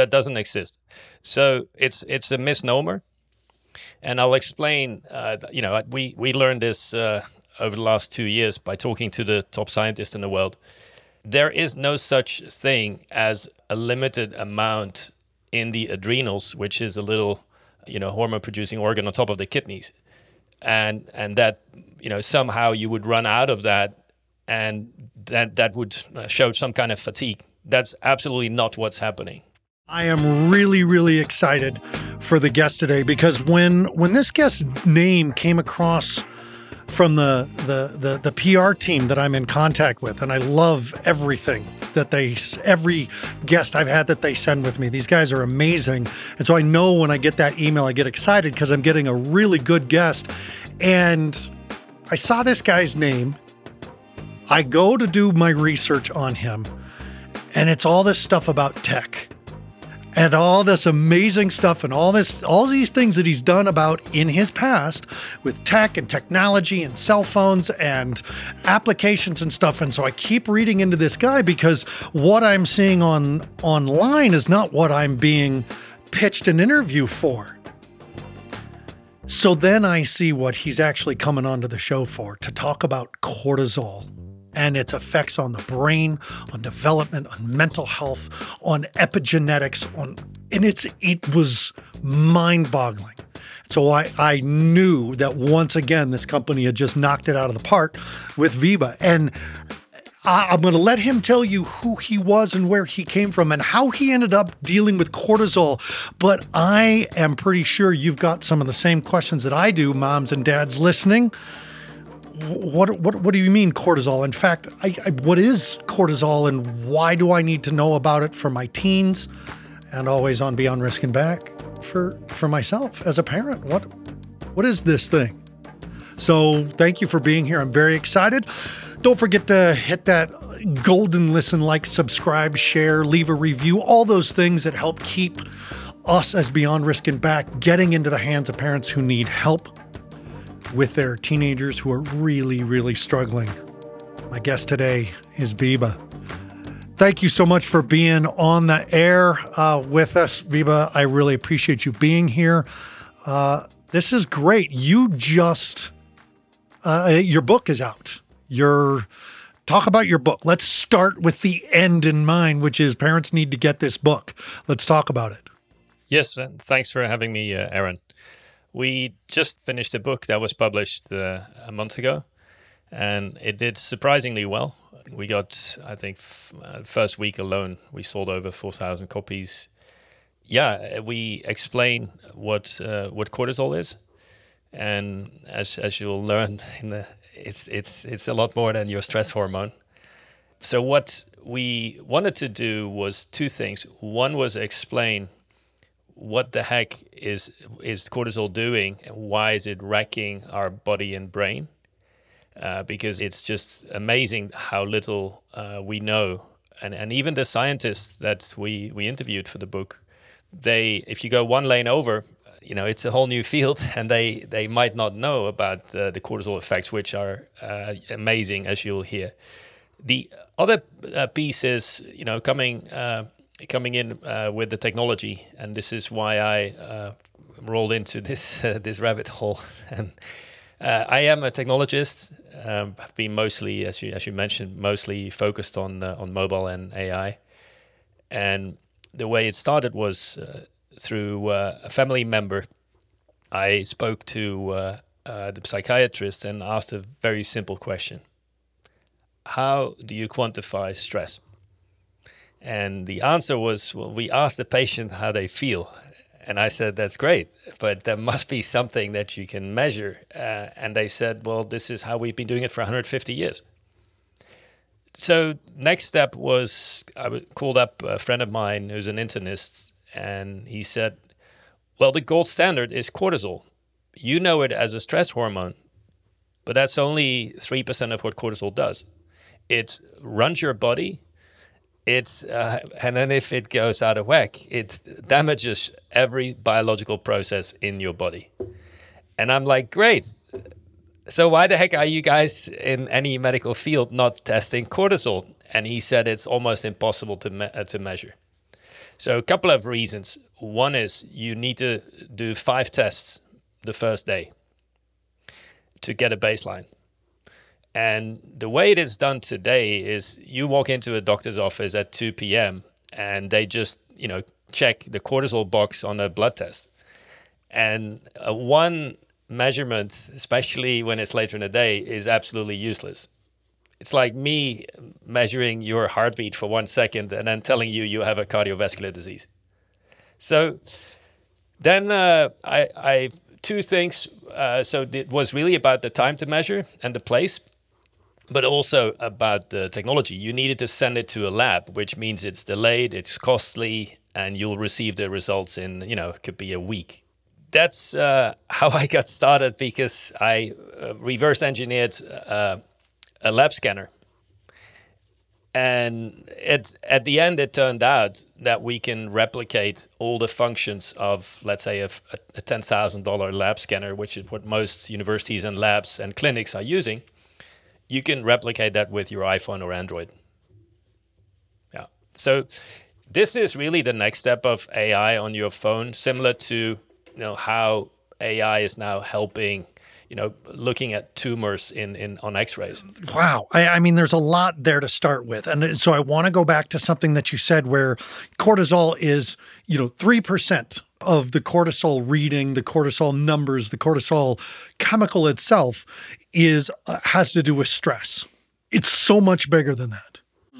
that doesn't exist. So it's it's a misnomer, and I'll explain. Uh, you know, we we learned this uh, over the last two years by talking to the top scientists in the world. There is no such thing as a limited amount in the adrenals, which is a little, you know, hormone producing organ on top of the kidneys, and and that you know somehow you would run out of that, and that that would uh, show some kind of fatigue. That's absolutely not what's happening. I am really, really excited for the guest today because when when this guest's name came across from the, the the the PR team that I'm in contact with, and I love everything that they every guest I've had that they send with me. These guys are amazing, and so I know when I get that email, I get excited because I'm getting a really good guest. And I saw this guy's name. I go to do my research on him, and it's all this stuff about tech and all this amazing stuff and all this all these things that he's done about in his past with tech and technology and cell phones and applications and stuff and so I keep reading into this guy because what I'm seeing on online is not what I'm being pitched an interview for. So then I see what he's actually coming onto the show for to talk about cortisol and its effects on the brain, on development, on mental health, on epigenetics, on and it's it was mind-boggling. So I, I knew that once again this company had just knocked it out of the park with Viva. And I, am going to let him tell you who he was and where he came from and how he ended up dealing with cortisol. But I am pretty sure you've got some of the same questions that I do, moms and dads listening what what what do you mean cortisol? In fact, I, I, what is cortisol and why do I need to know about it for my teens and always on Beyond Risk and Back for for myself as a parent? What what is this thing? So thank you for being here. I'm very excited. Don't forget to hit that golden listen, like, subscribe, share, leave a review, all those things that help keep us as Beyond Risk and Back getting into the hands of parents who need help with their teenagers who are really, really struggling. My guest today is Wiebe. Thank you so much for being on the air uh, with us, Wiebe. I really appreciate you being here. Uh, this is great. You just, uh, your book is out. Your talk about your book. Let's start with the end in mind, which is parents need to get this book. Let's talk about it. Yes, thanks for having me, uh, Aaron. We just finished a book that was published uh, a month ago, and it did surprisingly well. We got, I think, f- uh, first week alone, we sold over 4,000 copies. Yeah, we explain what uh, what cortisol is, and as as you'll learn in the, it's it's it's a lot more than your stress hormone. So what we wanted to do was two things. One was explain what the heck is is cortisol doing why is it wrecking our body and brain? Uh, because it's just amazing how little uh, we know. And and even the scientists that we we interviewed for the book they if you go one lane over you know it's a whole new field and they they might not know about the cortisol effects which are uh, amazing as you'll hear. The other uh, piece is you know coming uh, coming in uh, with the technology, and this is why I uh, rolled into this uh, this rabbit hole. and uh, I am a technologist. Um, I've been mostly, as you as you mentioned, mostly focused on uh, on mobile and AI. And the way it started was uh, through a family member. I spoke to the psychiatrist and asked a very simple question: How do you quantify stress? And the answer was, well, we asked the patient how they feel. And I said, that's great, but there must be something that you can measure. Uh, and they said, well, this is how we've been doing it for 150 years. So next step was I called up a friend of mine who's an internist, and he said, well, the gold standard is cortisol. You know it as a stress hormone, but that's only 3% of what cortisol does. It runs your body it's uh, and then if it goes out of whack, it damages every biological process in your body. And I'm like, great. So why the heck are you guys in any medical field not testing cortisol? And he said it's almost impossible to me- uh, to measure. So, a couple of reasons. One is you need to do five tests the first day to get a baseline. And the way it is done today is you walk into a doctor's office at 2 p.m. and they just, you know, check the cortisol box on a blood test. And uh, one measurement, especially when it's later in the day, is absolutely useless. It's like me measuring your heartbeat for one second and then telling you you have a cardiovascular disease. So then uh, I, I two things. Uh, so it was really about the time to measure and the place, but also about the technology. You needed to send it to a lab, which means it's delayed, it's costly, and you'll receive the results in you know it could be a week. That's uh, how I got started because I uh, reverse engineered uh, a lab scanner and it, at the end it turned out that we can replicate all the functions of let's say a, a $10000 lab scanner which is what most universities and labs and clinics are using you can replicate that with your iphone or android. Yeah. So this is really the next step of ai on your phone similar to you know how ai is now helping you know, looking at tumors in, in on X-rays. Wow, I, I mean, there's a lot there to start with, and so I want to go back to something that you said, where cortisol is, you know, three percent of the cortisol reading, the cortisol numbers, the cortisol chemical itself is uh, has to do with stress. It's so much bigger than that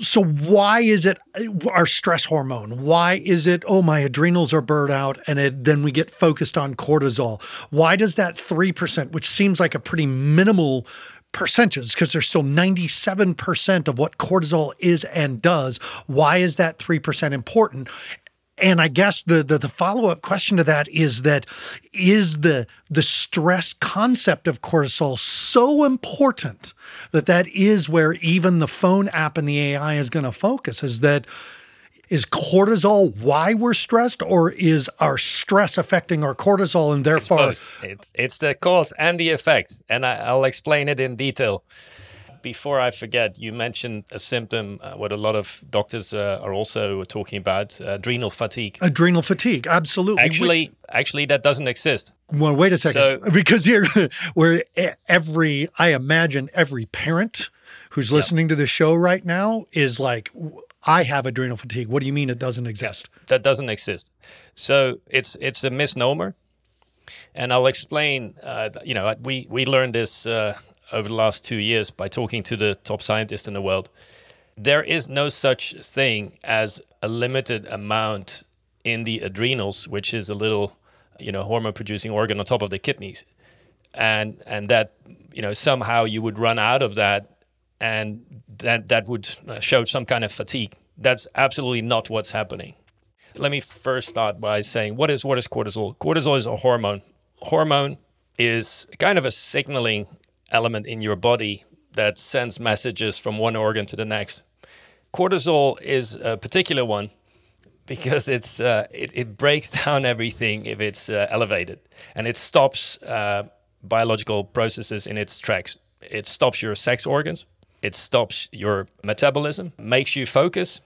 so why is it uh, our stress hormone? Why is it oh my adrenals are burned out and it, then we get focused on cortisol? Why does that 3% which seems like a pretty minimal percentage because there's still 97% of what cortisol is and does why is that 3% important and I guess the the, the follow up question to that is that is the the stress concept of cortisol so important that that is where even the phone app and the AI is going to focus is that is cortisol why we're stressed or is our stress affecting our cortisol and therefore it's, it's, it's the cause and the effect and I, i'll explain it in detail before I forget, you mentioned a symptom, uh, what a lot of doctors uh, are also talking about, uh, adrenal fatigue. Adrenal fatigue, absolutely. Actually, Which, actually, that doesn't exist. Well, wait a second, so, because here, where every, I imagine every parent who's listening to the show right now is like, I have adrenal fatigue. What do you mean it doesn't exist? That doesn't exist. So it's it's a misnomer, and I'll explain. Uh, you know, we we learned this uh, over the last two years by talking to the top scientists in the world. There is no such thing as a limited amount in the adrenals, which is a little, you know, hormone producing organ on top of the kidneys. And and that, you know, somehow you would run out of that and that that would show some kind of fatigue. That's absolutely not what's happening. Let me first start by saying what is what is cortisol? Cortisol is a hormone. Hormone is kind of a signaling element in your body that sends messages from one organ to the next. Cortisol is a particular one because it's uh, it, it, breaks down everything if it's uh, elevated and it stops uh, biological processes in its tracks. It stops your sex organs, it stops your metabolism, makes you focus,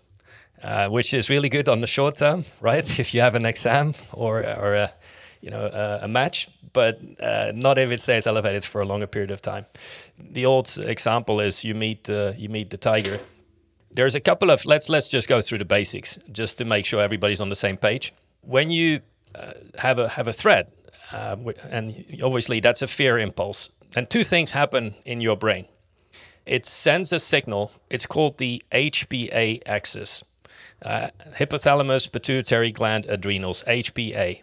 uh, which is really good on the short term, right? If you have an exam or or a you know uh, a match, but uh, not if it stays elevated for a longer period of time. The old example is you meet uh, you meet the tiger. There's a couple of let's let's just go through the basics just to make sure everybody's on the same page. When you uh, have a have a threat, uh, and obviously that's a fear impulse, and two things happen in your brain. It sends a signal. It's called the HPA axis. Uh, hypothalamus, pituitary gland, adrenals, HPA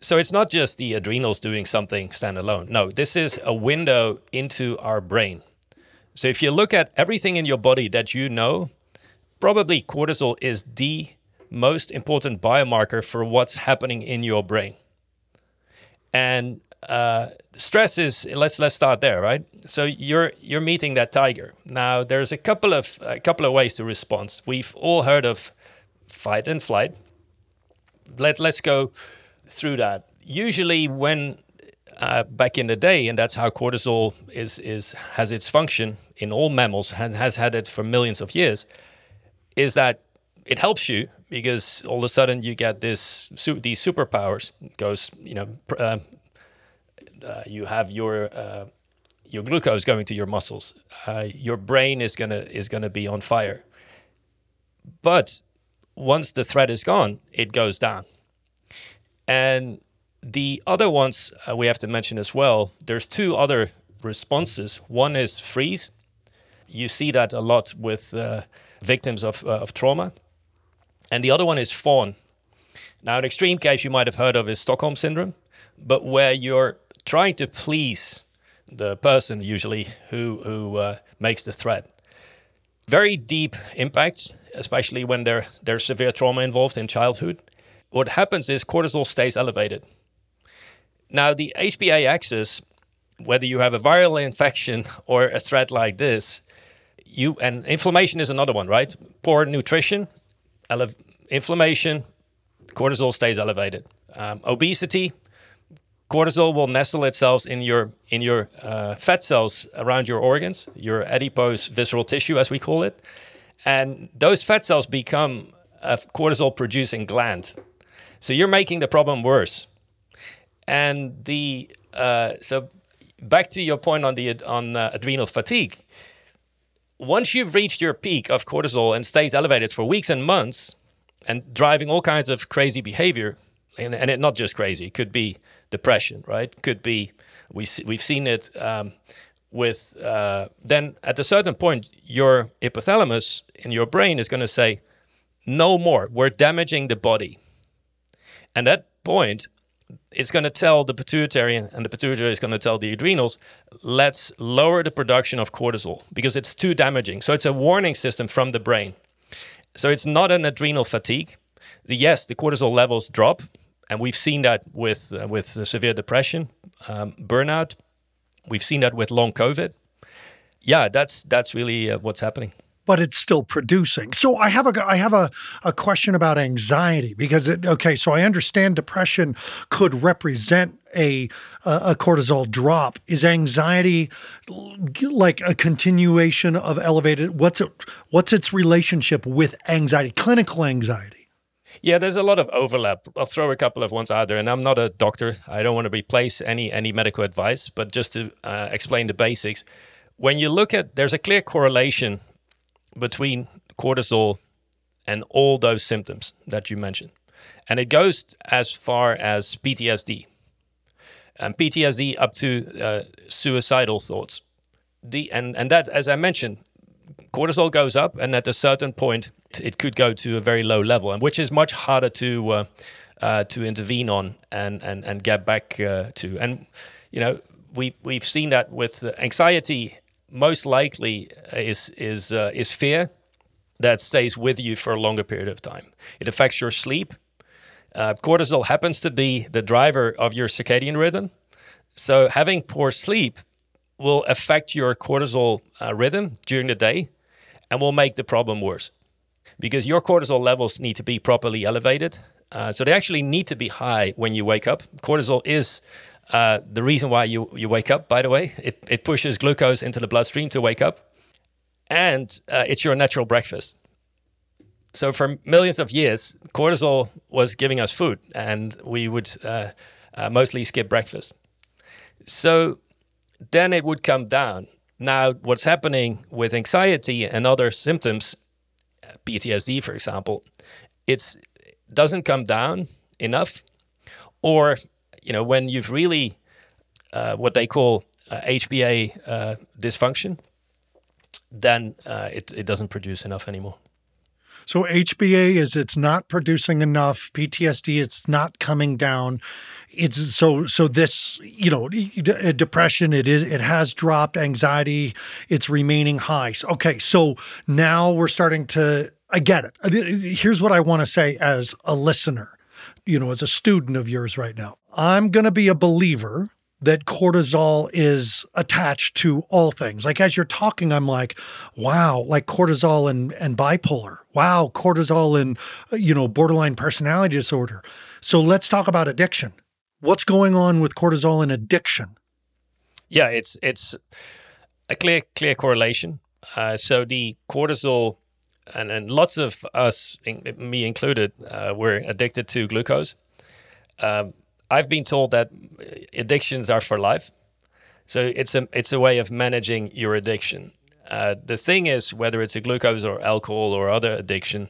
so it's not just the adrenals doing something standalone. No, this is a window into our brain. So if you look at everything in your body that you know, probably cortisol is the most important biomarker for what's happening in your brain. And uh, stress is let's let's start there, right? So you're you're meeting that tiger. Now there's a couple of a couple of ways to respond. We've all heard of fight and flight. Let let's go through that. Usually, when uh, back in the day, and that's how cortisol is is has its function in all mammals and has had it for millions of years, is that it helps you because all of a sudden you get this these superpowers. Goes, you know, uh, uh, you have your uh, your glucose going to your muscles. Uh, your brain is gonna is gonna be on fire. But once the threat is gone, it goes down. And the other ones uh, we have to mention as well. There's two other responses. One is freeze. You see that a lot with uh, victims of, uh, of trauma. And the other one is fawn. Now, an extreme case you might have heard of is Stockholm syndrome, but where you're trying to please the person usually who, who uh, makes the threat. Very deep impacts, especially when there, there's severe trauma involved in childhood. What happens is cortisol stays elevated. Now, the HPA axis, whether you have a viral infection or a threat like this, you and inflammation is another one, right? Poor nutrition, ele- inflammation, cortisol stays elevated. Um, obesity, cortisol will nestle itself in your in your uh, fat cells around your organs, your adipose visceral tissue, as we call it, and those fat cells become a cortisol producing gland. So you're making the problem worse. And the uh, so back to your point on the on uh, adrenal fatigue. Once you've reached your peak of cortisol and stays elevated for weeks and months, and driving all kinds of crazy behavior, and, and it not just crazy, it could be depression, right? Could be we we've seen it um, with uh, then at a certain point your hypothalamus in your brain is going to say no more. We're damaging the body, and that point it's going to tell the pituitary, and the pituitary is going to tell the adrenals, let's lower the production of cortisol because it's too damaging. So it's a warning system from the brain. So it's not an adrenal fatigue. Yes, the cortisol levels drop, and we've seen that with uh, with severe depression, um, burnout. We've seen that with long COVID. Yeah, that's that's really uh, what's happening but it's still producing. So I have a I have a, a question about anxiety because it okay, so I understand depression could represent a a cortisol drop. Is anxiety like a continuation of elevated what's it what's its relationship with anxiety, clinical anxiety? Yeah, there's a lot of overlap. I'll throw a couple of ones out there, and I'm not a doctor. I don't want to replace any any medical advice, but just to uh, explain the basics. When you look at, there's a clear correlation between cortisol and all those symptoms that you mentioned. And it goes as far as PTSD. And PTSD up to uh, suicidal thoughts. The, and, and that, as I mentioned, cortisol goes up, and at a certain point, it could go to a very low level, and which is much harder to uh, uh, to intervene on and and and get back uh, to. And you know, we we've seen that with anxiety most likely is is uh, is fear that stays with you for a longer period of time. It affects your sleep. Uh, cortisol happens to be the driver of your circadian rhythm, so having poor sleep will affect your cortisol uh, rhythm during the day, and will make the problem worse because your cortisol levels need to be properly elevated. Uh, so they actually need to be high when you wake up. Cortisol is uh, the reason why you, you wake up, by the way, it, it pushes glucose into the bloodstream to wake up. And uh, it's your natural breakfast. So, for millions of years, cortisol was giving us food, and we would uh, uh mostly skip breakfast. So, then it would come down. Now, what's happening with anxiety and other symptoms, PTSD, for example, it doesn't come down enough, or you know, when you've really uh, what they call uh, HPA uh, dysfunction, then uh, it, it doesn't produce enough anymore. So HPA is it's not producing enough. PTSD it's not coming down. It's so so this you know depression it is it has dropped. Anxiety it's remaining high. So, okay, so now we're starting to. I get it. Here's what I want to say as a listener you know, as a student of yours right now, I'm going to be a believer that cortisol is attached to all things. Like as you're talking, I'm like, wow, like cortisol and, and bipolar. Wow, cortisol and, you know, borderline personality disorder. So let's talk about addiction. What's going on with cortisol and addiction? Yeah, it's it's a clear clear correlation. Uh, so the cortisol and, and lots of us, me included, uh, were addicted to glucose. Um, I've been told that addictions are for life, so it's a it's a way of managing your addiction. Uh, the thing is, whether it's a glucose or alcohol or other addiction,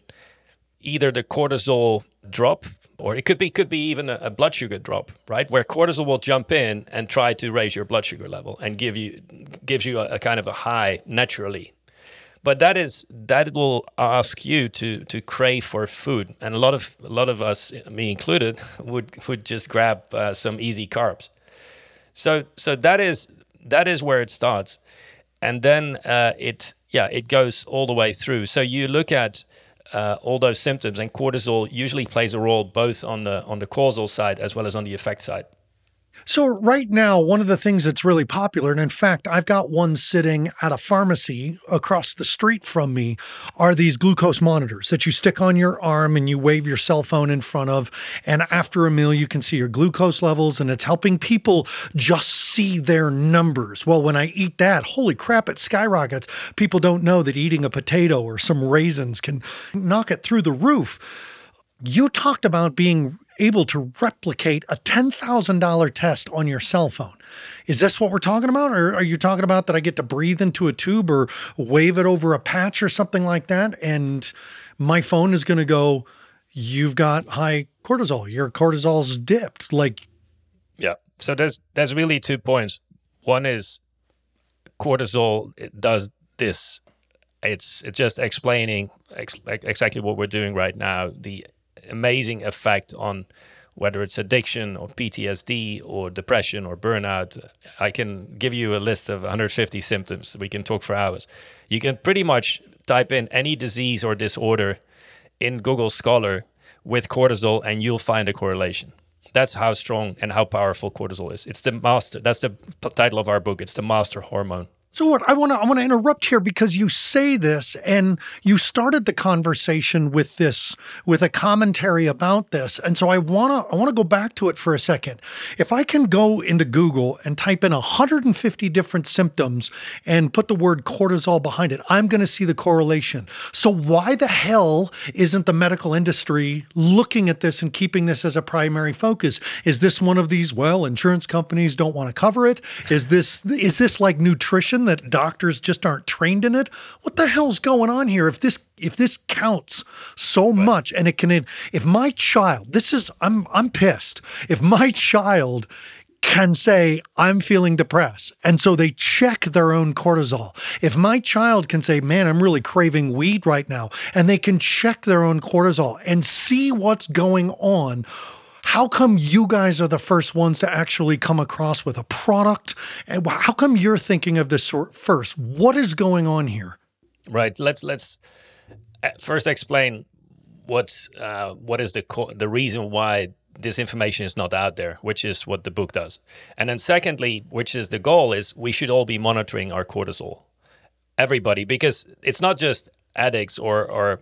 either the cortisol drop or it could be could be even a, a, blood sugar drop, right? Where cortisol will jump in and try to raise your blood sugar level and give you gives you a, a kind of a high naturally. But that is that will ask you to to crave for food, and a lot of a lot of us, me included, would would just grab uh, some easy carbs. So so that is that is where it starts, and then uh, it yeah it goes all the way through. So you look at uh, all those symptoms, and cortisol usually plays a role both on the on the causal side as well as on the effect side. So, right now, one of the things that's really popular, and in fact, I've got one sitting at a pharmacy across the street from me, are these glucose monitors that you stick on your arm and you wave your cell phone in front of. And after a meal, you can see your glucose levels, and it's helping people just see their numbers. Well, when I eat that, holy crap, it skyrockets. People don't know that eating a potato or some raisins can knock it through the roof. You talked about being able to replicate a $10,000 test on your cell phone. Is this what we're talking about? Or are you talking about that I get to breathe into a tube or wave it over a patch or something like that? And my phone is going to go, you've got high cortisol. Your cortisol's dipped. Like, yeah. So there's, there's really two points. One is cortisol does this. It's, it's just explaining ex- exactly what we're doing right now. The amazing effect on whether it's addiction or PTSD or depression or burnout. I can give you a list of 150 symptoms. We can talk for hours. You can pretty much type in any disease or disorder in Google Scholar with cortisol and you'll find a correlation. That's how strong and how powerful cortisol is. It's the master. That's the title of our book. It's the master hormone. So what I want to I want to interrupt here because you say this and you started the conversation with this with a commentary about this and so I want to I want to go back to it for a second. If I can go into Google and type in 150 different symptoms and put the word cortisol behind it, I'm going to see the correlation. So why the hell isn't the medical industry looking at this and keeping this as a primary focus? Is this one of these well, insurance companies don't want to cover it? Is this is this like nutrition that doctors just aren't trained in it. What the hell's going on here? If this if this counts so much and it can if my child, this is I'm I'm pissed. If my child can say, I'm feeling depressed. And so they check their own cortisol. If my child can say, man, I'm really craving weed right now, and they can check their own cortisol and see what's going on, how come you guys are the first ones to actually come across with a product? And how come you're thinking of this first? What is going on here? Right. Let's let's uh, first explain what's uh, what is the co- the reason why this information is not out there, which is what the book does. And then secondly, which is the goal is we should all be monitoring our cortisol. Everybody, because it's not just addicts or or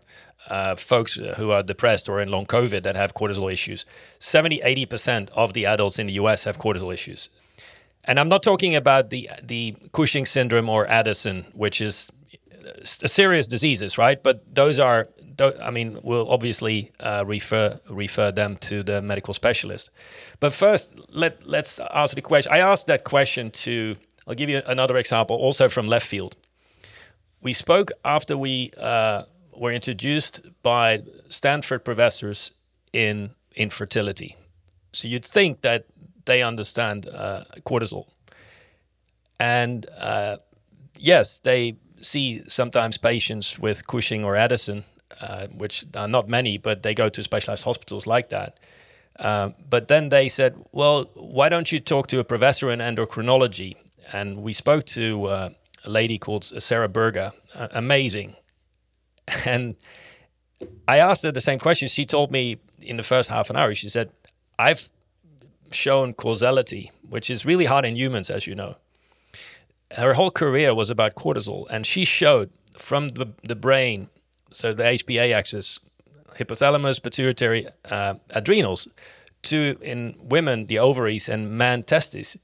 uh, folks who are depressed or in long COVID that have cortisol issues. 70, 80% of the adults in the US have cortisol issues. And I'm not talking about the, the Cushing syndrome or Addison, which is serious diseases, right? But those are, I mean, we'll obviously uh, refer refer them to the medical specialist. But first, let let's ask the question. I asked that question to. I'll give you another example, also from left field. We spoke after we uh, were introduced by Stanford professors in infertility. So you'd think that they understand uh, cortisol. And uh, yes, they see sometimes patients with Cushing or Addison, uh, which are not many, but they go to specialized hospitals like that. Um, but then they said, well, why don't you talk to a professor in endocrinology? And we spoke to uh, a lady called Sarah Berga, amazing, and I asked her the same question. She told me in the first half an hour, she said, I've shown causality, which is really hard in humans, as you know. Her whole career was about cortisol, and she showed from the, the brain, so the HPA axis, hypothalamus, pituitary, uh, adrenals, to in women, the ovaries, and man, testes.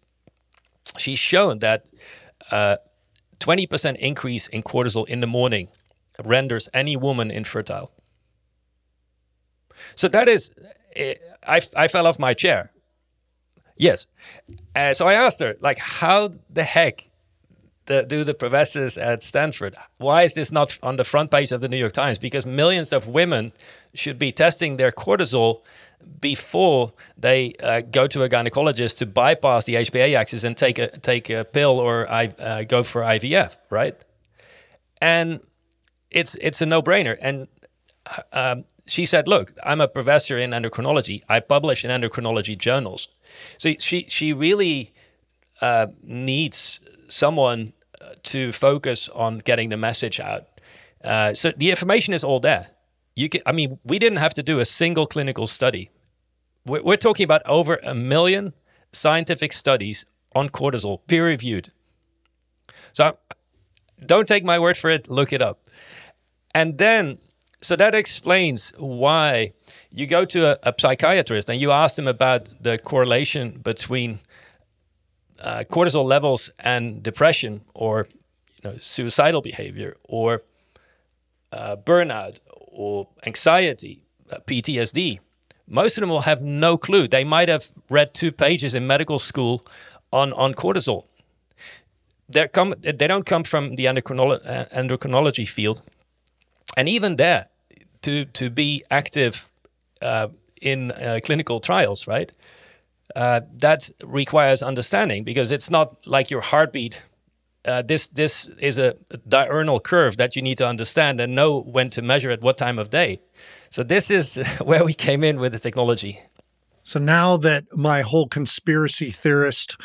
She's shown that uh, 20% increase in cortisol in the morning renders any woman infertile. So that is, eh, I, I fell off my chair. Yes. Uh, so I asked her, like, how the heck the, do the professors at Stanford, why is this not on the front page of the New York Times? Because millions of women should be testing their cortisol before they uh, go to a gynecologist to bypass the HPA axis and take a take a pill or uh, go for IVF, right? And it's it's a no brainer. And um, she said, "Look, I'm a professor in endocrinology. I publish in endocrinology journals. So she she really uh, needs someone uh, to focus on getting the message out. Uh, so the information is all there. You can, I mean, we didn't have to do a single clinical study. We're, we're talking about over a million scientific studies on cortisol, peer reviewed. So don't take my word for it, look it up. And then, so that explains why you go to a, a psychiatrist and you ask them about the correlation between uh, cortisol levels and depression or you know, suicidal behavior or uh, burnout or anxiety, uh, PTSD. Most of them will have no clue. They might have read two pages in medical school on, on cortisol. Come, they don't come from the uh, endocrinology field. And even there, to, to be active uh, in uh, clinical trials, right? Uh, that requires understanding because it's not like your heartbeat. Uh, this this is a diurnal curve that you need to understand and know when to measure at what time of day. So this is where we came in with the technology. So now that my whole conspiracy theorist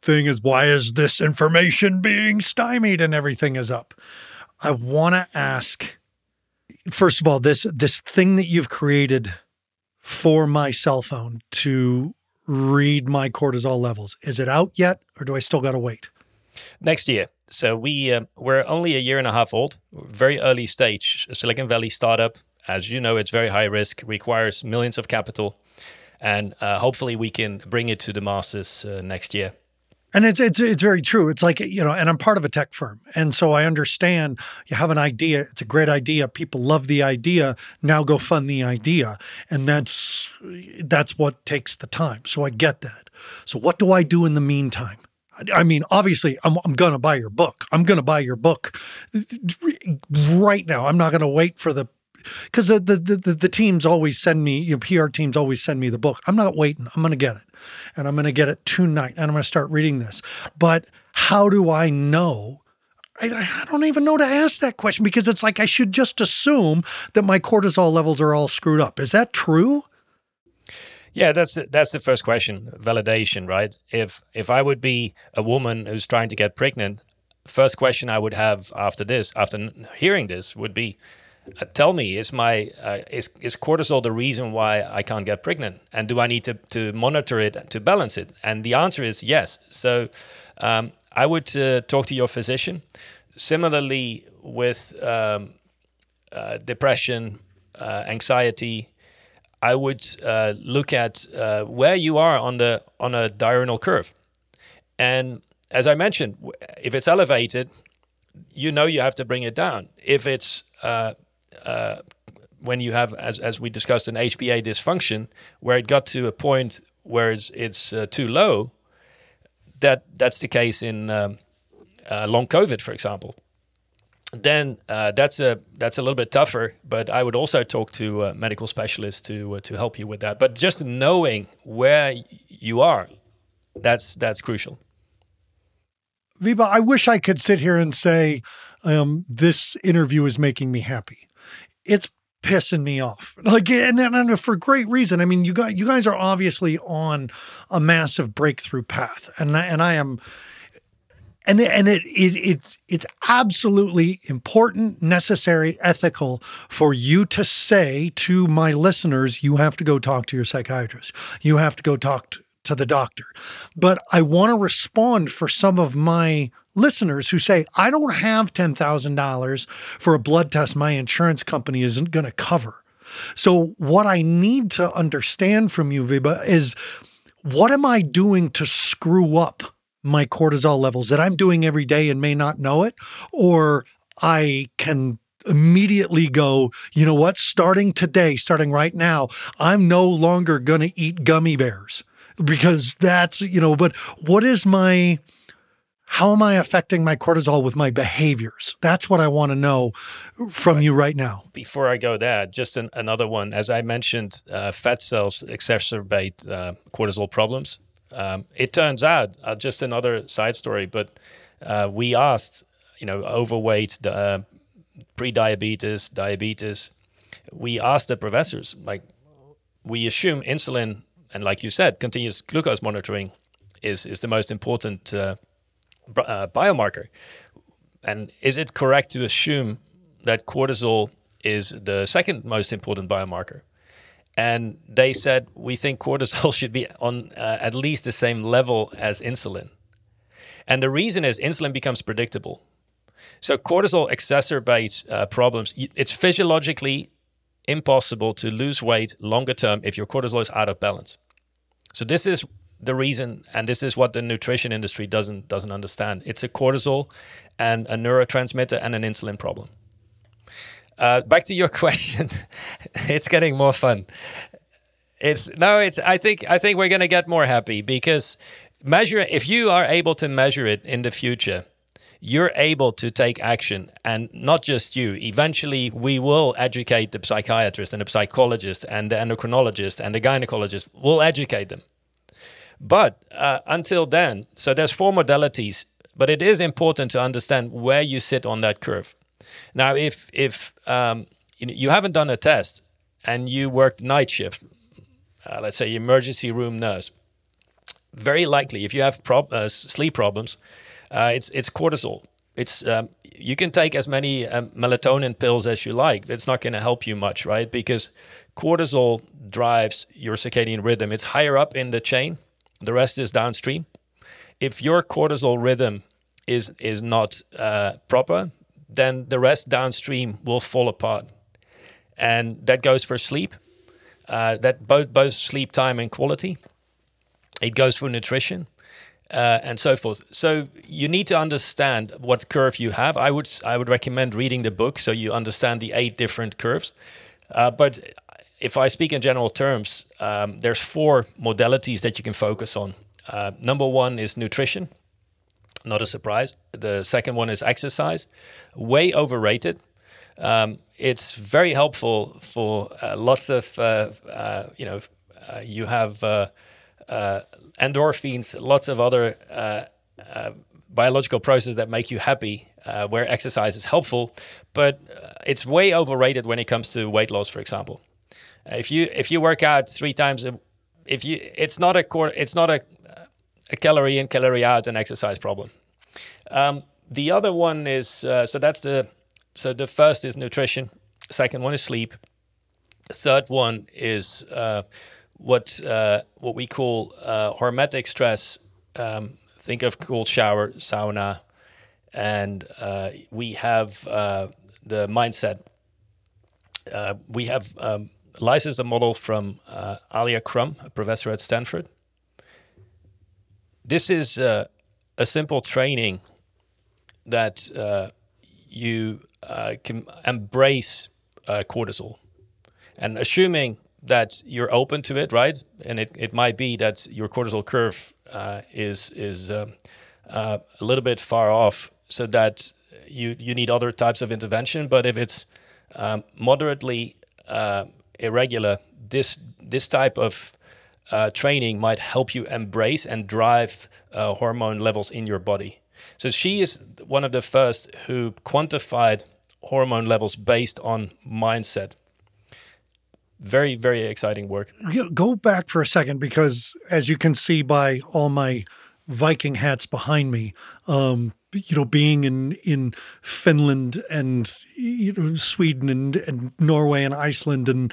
thing is why is this information being stymied and everything is up, I want to ask first of all this this thing that you've created for my cell phone to read my cortisol levels. Is it out yet, or do I still got to wait? Next year. So we uh, we're only a year and a half old, very early stage Silicon Valley startup. As you know, it's very high risk, requires millions of capital, and uh, hopefully we can bring it to the masses uh, next year. And it's it's it's very true. It's like you know, and I'm part of a tech firm, and so I understand. You have an idea; it's a great idea. People love the idea. Now go fund the idea, and that's that's what takes the time. So I get that. So what do I do in the meantime? I mean, obviously, I'm, I'm going to buy your book. I'm going to buy your book uh, right now. I'm not going to wait for the because the, the, the the teams always send me, you know, PR teams always send me the book. I'm not waiting. I'm going to get it, and I'm going to get it tonight, and I'm going to start reading this. But how do I know? I, I don't even know to ask that question because it's like I should just assume that my cortisol levels are all screwed up. Is that true? Yeah, that's the, that's the first question. Validation, right? If if I would be a woman who's trying to get pregnant, first question I would have after this, after hearing this, would be, uh, tell me is my uh, is is cortisol the reason why I can't get pregnant? And do I need to to monitor it to balance it? And the answer is yes. So um, I would uh, talk to your physician. Similarly with um, uh, depression uh, anxiety I would uh, look at where you are on the on a diurnal curve. And as I mentioned if it's elevated you know you have to bring it down. If it's uh, when you have, as, as we discussed, an HPA dysfunction, where it got to a point where it's, it's uh, too low, that that's the case in um, uh, long COVID, for example. Then uh, that's a that's a little bit tougher, but I would also talk to uh, medical specialists to uh, to help you with that. But just knowing where you are, that's that's crucial. Viva, I wish I could sit here and say um, this interview is making me happy it's pissing me off. Like, and, and for great reason. I mean, you guys, you guys are obviously on a massive breakthrough path, and I, and I am, and and it, it it's it's absolutely important, necessary, ethical for you to say to my listeners, you have to go talk to your psychiatrist. You have to go talk to, to the doctor. But I want to respond for some of my listeners who say, I don't have $10,000 for a blood test my insurance company isn't going to cover. So, what I need to understand from you, Wiebe, is what am I doing to screw up my cortisol levels that I'm doing every day and may not know it? Or I can immediately go, you know what? Starting today, starting right now, I'm no longer going to eat gummy bears because that's, you know, but what is my, how am I affecting my cortisol with my behaviors? That's what I want to know from right. you right now. Before I go there, just an, another one. As I mentioned, uh, fat cells exacerbate uh, cortisol problems. Um, it turns out, uh, just another side story, but uh, we asked, you know, overweight, uh, pre-diabetes, diabetes. We asked the professors, like, we assume insulin and, like you said, continuous glucose monitoring is is the most important uh, biomarker. And is it correct to assume that cortisol is the second most important biomarker? And they said, we think cortisol should be on uh, at least the same level as insulin. And the reason is insulin becomes predictable. So cortisol exacerbates uh, problems. It's physiologically impossible to lose weight longer term if your cortisol is out of balance. So this is the reason, and this is what the nutrition industry doesn't doesn't understand. It's a cortisol and a neurotransmitter and an insulin problem. Uh, back to your question, it's getting more fun. It's no, it's. I think I think we're gonna get more happy because measure. If you are able to measure it in the future, you're able to take action and not just you eventually we will educate the psychiatrist and the psychologist and the endocrinologist and the gynecologist we'll educate them but uh, until then, so there's four modalities, but it is important to understand where you sit on that curve. Now, if if um, you, you, haven't done a test and you worked night shift, uh, let's say emergency room nurse, very likely if you have prob- uh, sleep problems, uh, it's it's cortisol. It's um, you can take as many um, melatonin pills as you like. It's not going to help you much, right? Because cortisol drives your circadian rhythm. It's higher up in the chain, the rest is downstream. If your cortisol rhythm is is not uh, proper, then the rest downstream will fall apart, and that goes for sleep. Uh, that both both sleep time and quality. It goes for nutrition. Uh, and so forth. So you need to understand what curve you have. I would I would recommend reading the book so you understand the eight different curves. Uh, but if I speak in general terms, um, there's four modalities that you can focus on. Uh, number one is nutrition, not a surprise. The second one is exercise, way overrated. Um, it's very helpful for uh, lots of, uh, uh you know, uh, you have uh, endorphins, lots of other biological processes that make you happy, where exercise is helpful, but it's way overrated when it comes to weight loss, for example. If you if you work out three times, if you it's not a core, it's not a a calorie in calorie out an exercise problem. Um, the other one is uh, so that's the so the first is nutrition. Second one is sleep. Third one is uh, what uh, what we call uh, hormetic stress. Um, think of cold shower, sauna, and uh, we have uh, the mindset. we have um, licensed a model from uh, Alia Crum, a professor at Stanford. This is uh, a simple training that uh, you uh, can embrace uh, cortisol. And assuming that you're open to it, right? And it, it might be that your cortisol curve uh, is, is um, a little bit far off, so that you, you need other types of intervention. But if it's um, moderately irregular, this this type of uh, training might help you embrace and drive uh, hormone levels in your body. So she is one of the first who quantified hormone levels based on mindset. Very, very exciting work. Go back for a second because, as you can see by all my Viking hats behind me, um, you know, being in in Finland and you know, Sweden and, and Norway and Iceland and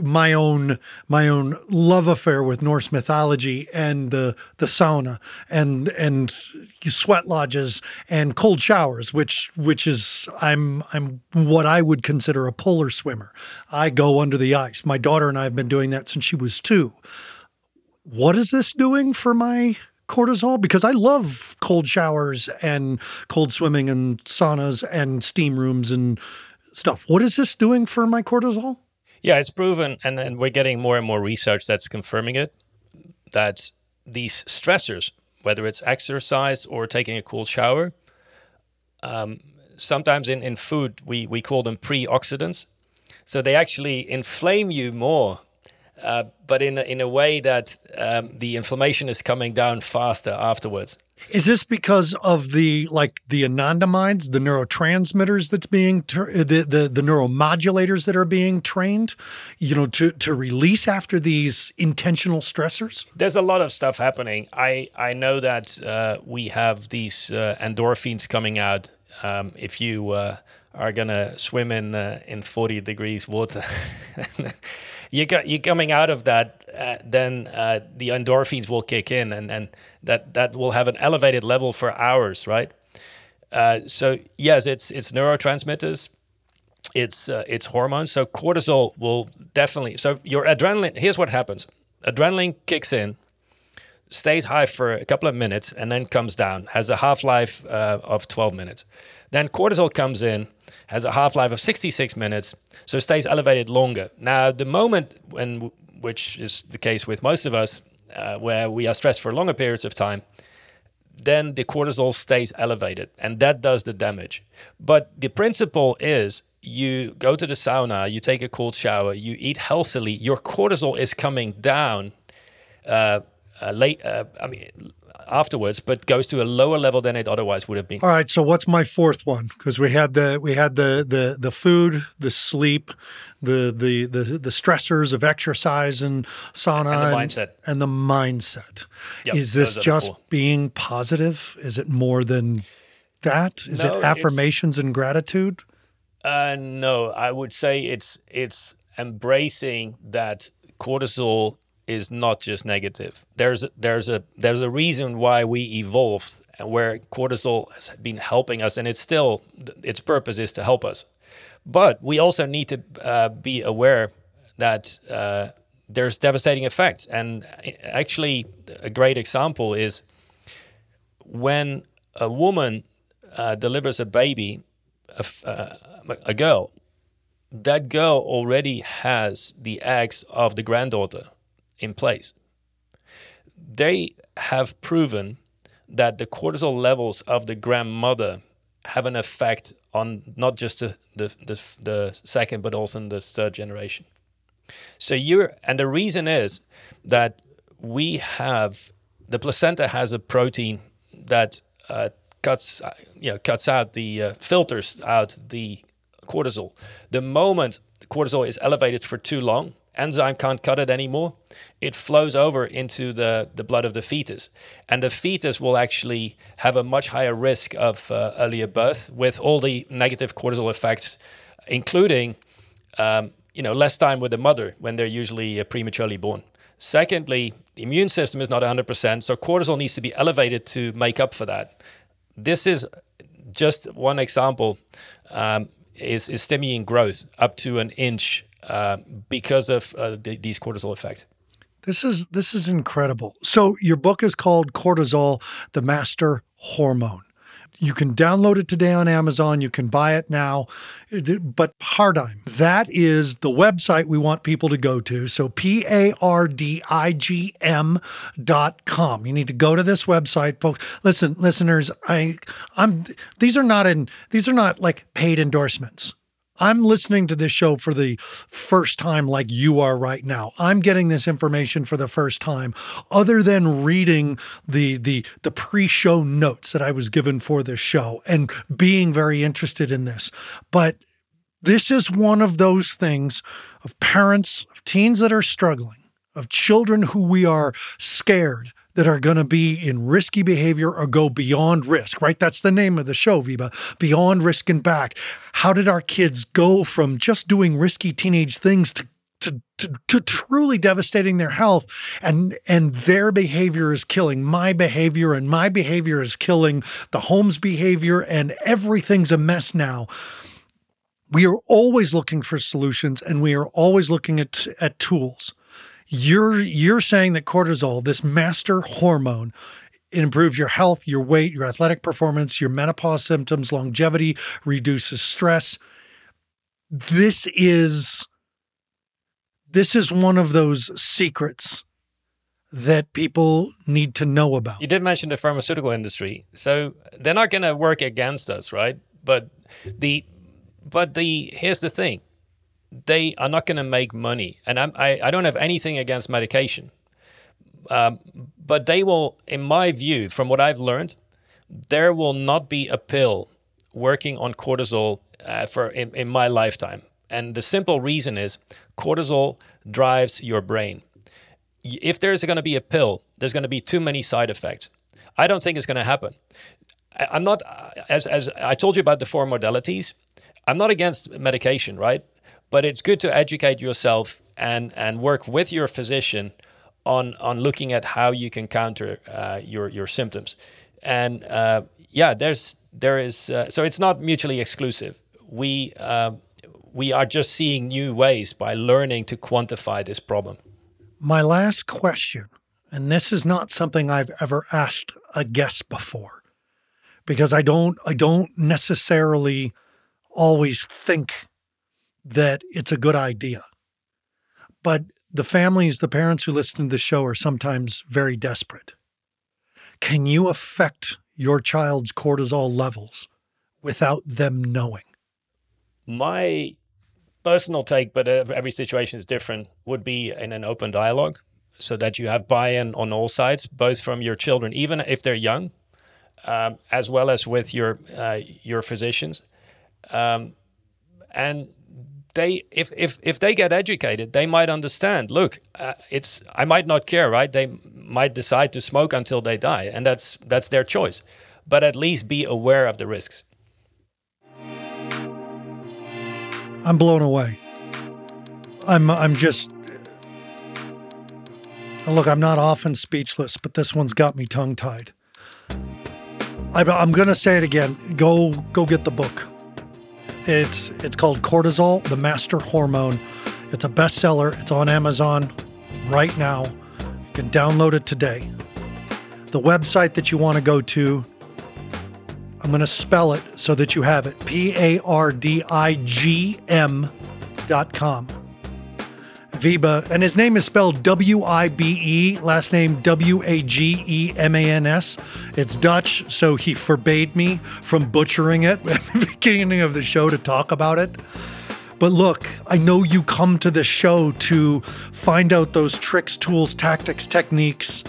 my own my own love affair with Norse mythology and the the sauna and and sweat lodges and cold showers, which which is I'm I'm what I would consider a polar swimmer. I go under the ice. My daughter and I have been doing that since she was two. What is this doing for my cortisol because I love cold showers and cold swimming and saunas and steam rooms and stuff. What is this doing for my cortisol? Yeah, it's proven, and, and we're getting more and more research that's confirming it that these stressors, whether it's exercise or taking a cool shower, um, sometimes in, in food we, we call them pre-oxidants. So they actually inflame you more, uh, but in a, in a way that um, the inflammation is coming down faster afterwards. Is this because of the like the anandamides, the neurotransmitters that's being the, the the neuromodulators that are being trained, you know, to to release after these intentional stressors? There's a lot of stuff happening. I I know that uh, we have these uh, endorphins coming out um, if you uh, are gonna swim in uh, in 40 degrees water. you got you coming out of that, uh, then uh, the endorphins will kick in, and and that that will have an elevated level for hours, right? Uh, so yes, it's it's neurotransmitters, it's uh, it's hormones. So cortisol will definitely. So your adrenaline. Here's what happens: adrenaline kicks in, stays high for a couple of minutes, and then comes down. Has a half life uh, of 12 minutes. Then cortisol comes in has a half life of 66 minutes, so stays elevated longer. Now, the moment when, which is the case with most of us, uh, where we are stressed for longer periods of time, then the cortisol stays elevated, and that does the damage. But the principle is you go to the sauna, you take a cold shower, you eat healthily, your cortisol is coming down. Uh, uh, late, uh, I mean, afterwards, but goes to a lower level than it otherwise would have been. All right. So what's my fourth one? Because we had the we had the the the food, the sleep, the the the the stressors of exercise and sauna and the mindset and, and the mindset. Yep, is this just being positive? Is it more than that? Is no, it affirmations and gratitude? Uh, no, I would say it's it's embracing that cortisol is not just negative. There's there's a there's a reason why we evolved where cortisol has been helping us, and it's still its purpose is to help us. But we also need to uh, be aware that uh, there's devastating effects. And actually, a great example is when a woman uh, delivers a baby, a, uh, a girl, that girl already has the eggs of the granddaughter in place. They have proven that the cortisol levels of the grandmother have an effect on not just the, the, the, the second, but also in the third generation. So you're, and the reason is that we have, the placenta has a protein that uh, cuts, you know, cuts out the, uh, filters out the cortisol. The moment cortisol is elevated for too long, enzyme can't cut it anymore. It flows over into the, the blood of the fetus. And the fetus will actually have a much higher risk of uh, earlier birth with all the negative cortisol effects, including um, you know, less time with the mother when they're usually uh, prematurely born. Secondly, the immune system is not 100%, so cortisol needs to be elevated to make up for that. This is just one example. Um, is, is stimulating growth up to an inch uh, because of uh, the, these cortisol effects. This is this is incredible. So your book is called Cortisol: The Master Hormone. You can download it today on Amazon. You can buy it now. But Pardigm, that is the website we want people to go to. So P A R D I G M dot com. You need to go to this website, folks. Listen, listeners, I I'm these are not in these are not like paid endorsements. I'm listening to this show for the first time, like you are right now. I'm getting this information for the first time, other than reading the the the pre-show notes that I was given for this show and being very interested in this. But this is one of those things of parents, of teens that are struggling, of children who we are scared that are going to be in risky behavior or go beyond risk, right? That's the name of the show, Wiebe, Beyond Risk and Back. How did our kids go from just doing risky teenage things to to, to, to, truly devastating their health and and their behavior is killing my behavior and my behavior is killing the home's behavior and everything's a mess now we are always looking for solutions and we are always looking at at tools you're you're saying that cortisol, this master hormone, improves your health, your weight, your athletic performance, your menopause symptoms, longevity, reduces stress. this is this is one of those secrets that people need to know about. You did mention the pharmaceutical industry, so they're not going to work against us, right? But the but the here's the thing: they are not going to make money, and I'm, I I don't have anything against medication, um, but they will, in my view, from what I've learned, there will not be a pill working on cortisol uh, for in, in my lifetime. And the simple reason is cortisol drives your brain. If there's going to be a pill, there's going to be too many side effects. I don't think it's going to happen. I'm not, as, as I told you about the four modalities, I'm not against medication, right? But it's good to educate yourself and, and work with your physician on, on looking at how you can counter uh, your, your symptoms. And uh, yeah, there's, there is, uh, so it's not mutually exclusive. We, uh, we are just seeing new ways by learning to quantify this problem. My last question, and this is not something I've ever asked a guest before, because I don't I don't necessarily always think that it's a good idea. But the families, the parents who listen to the show are sometimes very desperate. Can you affect your child's cortisol levels without them knowing? My personal take, but every situation is different, would be in an open dialogue so that you have buy in on all sides, both from your children, even if they're young, um, as well as with your, uh, your physicians. Um, and they if, if if they get educated they might understand look uh, it's i might not care right they might decide to smoke until they die and that's that's their choice but at least be aware of the risks I'm blown away. I'm I'm just look. I'm not often speechless, but this one's got me tongue tied. I'm gonna say it again. Go go get the book. It's it's called Cortisol, the Master Hormone. It's a bestseller. It's on Amazon right now. You can download it today. The website that you want to go to I'm going to spell it so that you have it P A R D I G M dot com. Wiebe, and his name is spelled W I B E, last name W A G E M A N S. It's Dutch, so he forbade me from butchering it at the beginning of the show to talk about it. But look, I know you come to this show to find out those tricks, tools, tactics, techniques,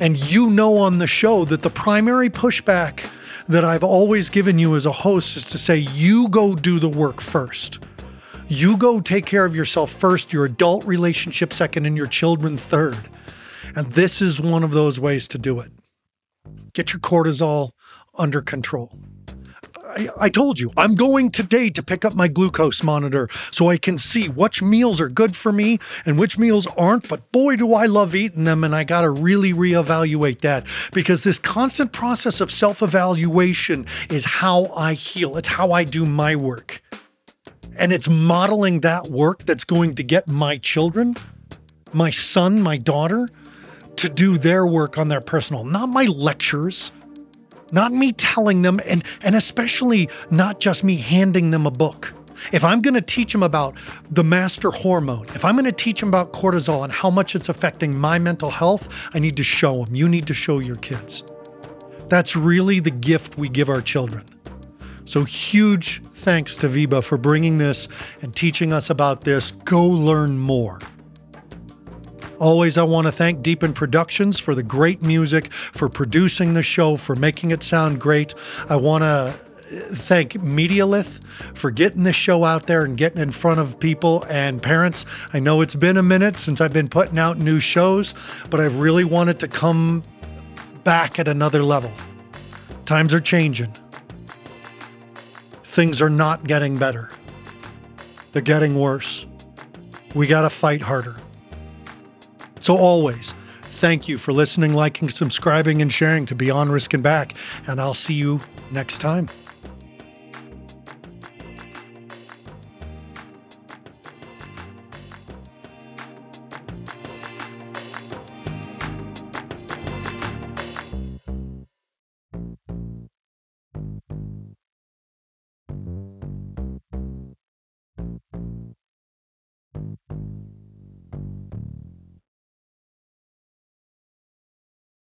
and you know on the show that the primary pushback that I've always given you as a host is to say, you go do the work first. You go take care of yourself first, your adult relationship second, and your children third. And this is one of those ways to do it. Get your cortisol under control. I, I, told you, I'm going today to pick up my glucose monitor so I can see which meals are good for me and which meals aren't. But boy, do I love eating them. And I got to really reevaluate that because this constant process of self evaluation is how I heal, it's how I do my work. And it's modeling that work that's going to get my children, my son, my daughter, to do their work on their personal, not my lectures not me telling them, and, and especially not just me handing them a book. If I'm going to teach them about the master hormone, if I'm going to teach them about cortisol and how much it's affecting my mental health, I need to show them. You need to show your kids. That's really the gift we give our children. So, huge thanks to Wiebe for bringing this and teaching us about this. Go learn more. Always, I want to thank Deepen Productions for the great music, for producing the show, for making it sound great. I want to uh, thank Medialith for getting this show out there and getting in front of people and parents. I know it's been a minute since I've been putting out new shows, but I really wanted to come back at another level. Times are changing. Things are not getting better. They're getting worse. We got to fight harder. So, always, thank you for listening, liking, subscribing, and sharing to Beyond Risk and Back. And I'll see you next time.